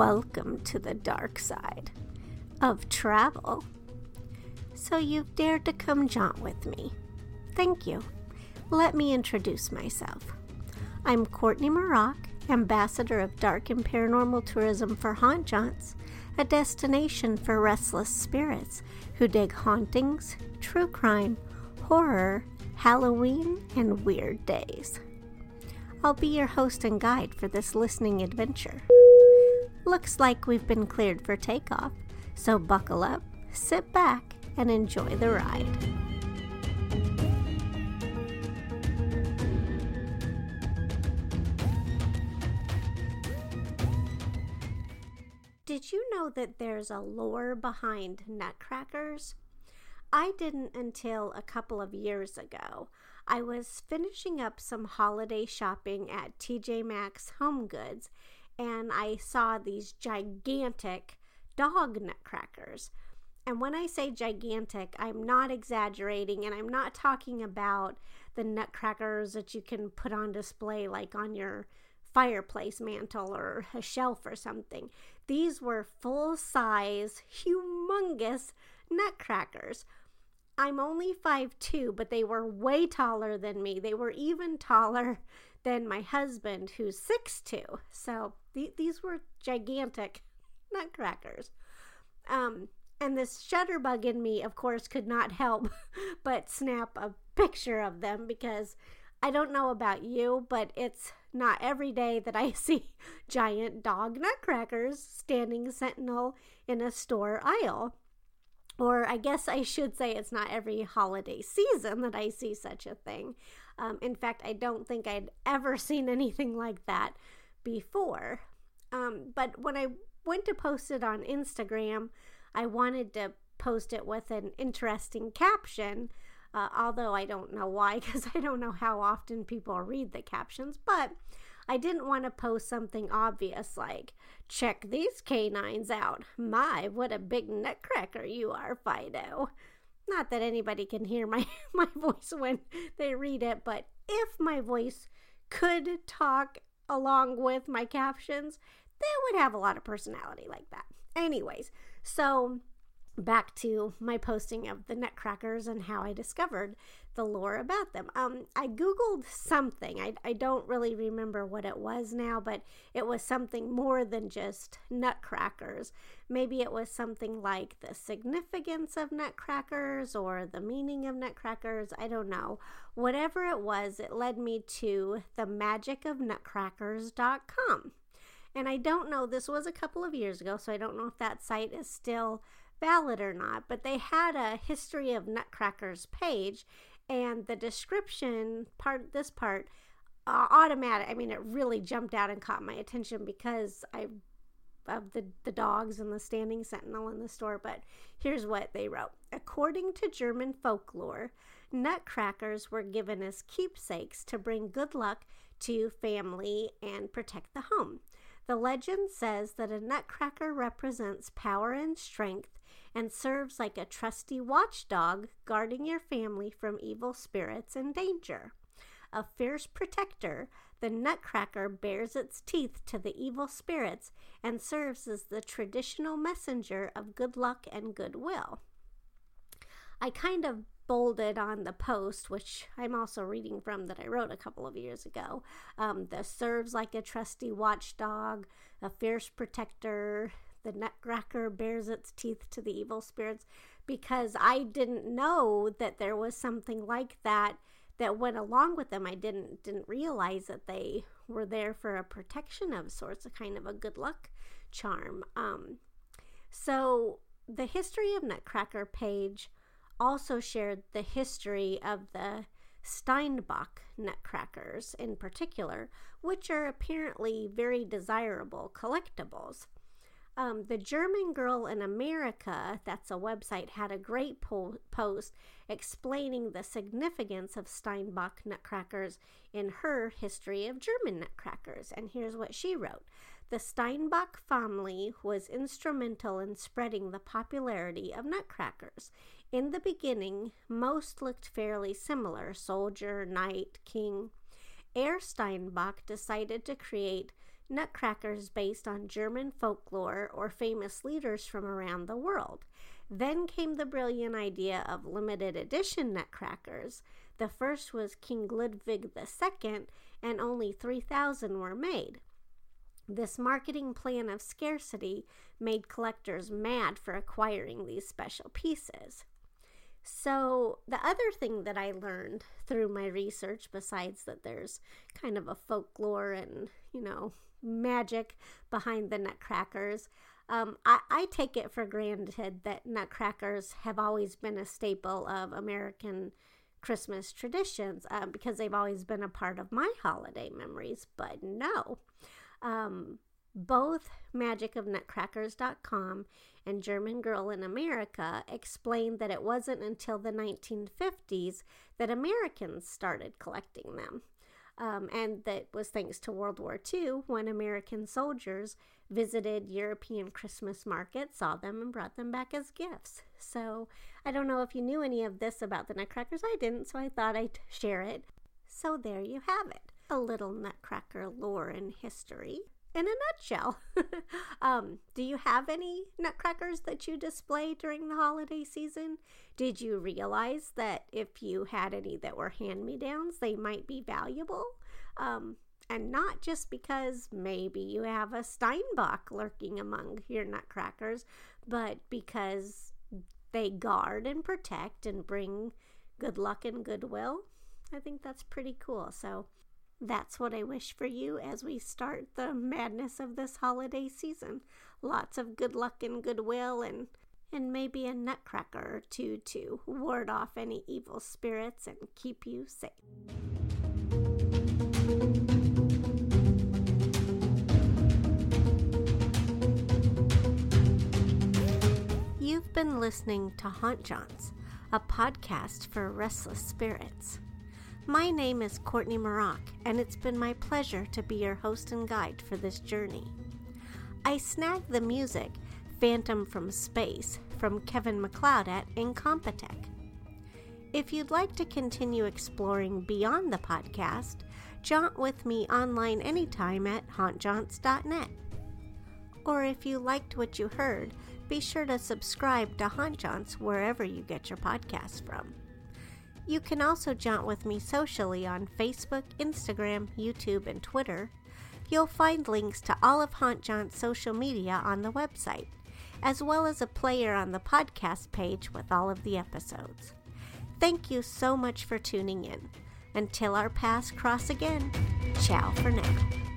Welcome to the dark side of travel. So you've dared to come jaunt with me. Thank you. Let me introduce myself. I'm Courtney Mroch, ambassador of dark and paranormal tourism for Haunt Jaunts, a destination for restless spirits who dig hauntings, true crime, horror, Halloween, and weird days. I'll be your host and guide for this listening adventure. Looks like we've been cleared for takeoff, so buckle up, sit back, and enjoy the ride. Did you know that there's a lore behind nutcrackers? I didn't until a couple of years ago. I was finishing up some holiday shopping at TJ Maxx Home Goods and I saw these gigantic dog nutcrackers. And when I say gigantic, I'm not exaggerating and I'm not talking about the nutcrackers that you can put on display like on your fireplace mantle or a shelf or something. These were full size, humongous nutcrackers. I'm only 5'2, but they were way taller than me. They were even taller than my husband, who's 6'2. So th- these were gigantic nutcrackers. Um, and this shutterbug in me, of course, could not help but snap a picture of them because I don't know about you, but it's not every day that I see giant dog nutcrackers standing sentinel in a store aisle. Or I guess I should say it's not every holiday season that I see such a thing. Um, in fact, I don't think I'd ever seen anything like that before. Um, but when I went to post it on Instagram, I wanted to post it with an interesting caption. Uh, although I don't know why, because I don't know how often people read the captions, but I didn't want to post something obvious like, check these canines out. My, what a big nutcracker you are, Fido. Not that anybody can hear my, my voice when they read it, but if my voice could talk along with my captions, they would have a lot of personality like that. Anyways, so back to my posting of the nutcrackers and how I discovered the lore about them. Um, I Googled something. I, I don't really remember what it was now, but it was something more than just nutcrackers. Maybe it was something like the significance of nutcrackers or the meaning of nutcrackers. I don't know. Whatever it was, it led me to the magicofnutcrackers.com. And I don't know, this was a couple of years ago, so I don't know if that site is still valid or not, but they had a history of nutcrackers page and the description part this part uh, automatic i mean it really jumped out and caught my attention because i of the, the dogs and the standing sentinel in the store but here's what they wrote. According to german folklore nutcrackers were given as keepsakes to bring good luck to family and protect the home the legend says that a nutcracker represents power and strength and serves like a trusty watchdog guarding your family from evil spirits and danger. A fierce protector, the nutcracker bears its teeth to the evil spirits and serves as the traditional messenger of good luck and goodwill. I kind of bolded on the post, which I'm also reading from that I wrote a couple of years ago. Um, the serves like a trusty watchdog, a fierce protector, the nutcracker bears its teeth to the evil spirits because I didn't know that there was something like that that went along with them. I didn't didn't realize that they were there for a protection of sorts, a kind of a good luck charm. Um, so the history of Nutcracker page also shared the history of the Steinbach nutcrackers in particular, which are apparently very desirable collectibles. Um, the German Girl in America, that's a website, had a great po- post explaining the significance of Steinbach nutcrackers in her history of German nutcrackers. And here's what she wrote The Steinbach family was instrumental in spreading the popularity of nutcrackers. In the beginning, most looked fairly similar soldier, knight, king. Herr Steinbach decided to create nutcrackers based on German folklore or famous leaders from around the world. Then came the brilliant idea of limited edition nutcrackers. The first was King Ludwig II, and only 3,000 were made. This marketing plan of scarcity made collectors mad for acquiring these special pieces. So, the other thing that I learned through my research, besides that there's kind of a folklore and, you know, magic behind the nutcrackers, um, I, I take it for granted that nutcrackers have always been a staple of American Christmas traditions um, because they've always been a part of my holiday memories. But no, um, both magicofnutcrackers.com and German Girl in America explained that it wasn't until the 1950s that Americans started collecting them. Um, and that was thanks to World War II when American soldiers visited European Christmas markets, saw them, and brought them back as gifts. So I don't know if you knew any of this about the Nutcrackers. I didn't, so I thought I'd share it. So there you have it a little Nutcracker lore and history in a nutshell. um, do you have any nutcrackers that you display during the holiday season? Did you realize that if you had any that were hand me downs, they might be valuable? Um, and not just because maybe you have a Steinbach lurking among your nutcrackers, but because they guard and protect and bring good luck and goodwill. I think that's pretty cool. So, that's what I wish for you as we start the madness of this holiday season. Lots of good luck and goodwill and and maybe a nutcracker or two to ward off any evil spirits and keep you safe. You've been listening to Haunt Jaunts, a podcast for restless spirits. My name is Courtney Mroch, and it's been my pleasure to be your host and guide for this journey. I snagged the music Phantom from Space from Kevin MacLeod at Incompetech. If you'd like to continue exploring beyond the podcast, jaunt with me online anytime at hauntjaunts.net. Or if you liked what you heard, be sure to subscribe to Haunt Jaunts wherever you get your podcasts from. You can also jaunt with me socially on Facebook, Instagram, YouTube, and Twitter. You'll find links to all of Haunt Jaunt's social media on the website, as well as a player on the podcast page with all of the episodes. Thank you so much for tuning in. Until our paths cross again, ciao for now.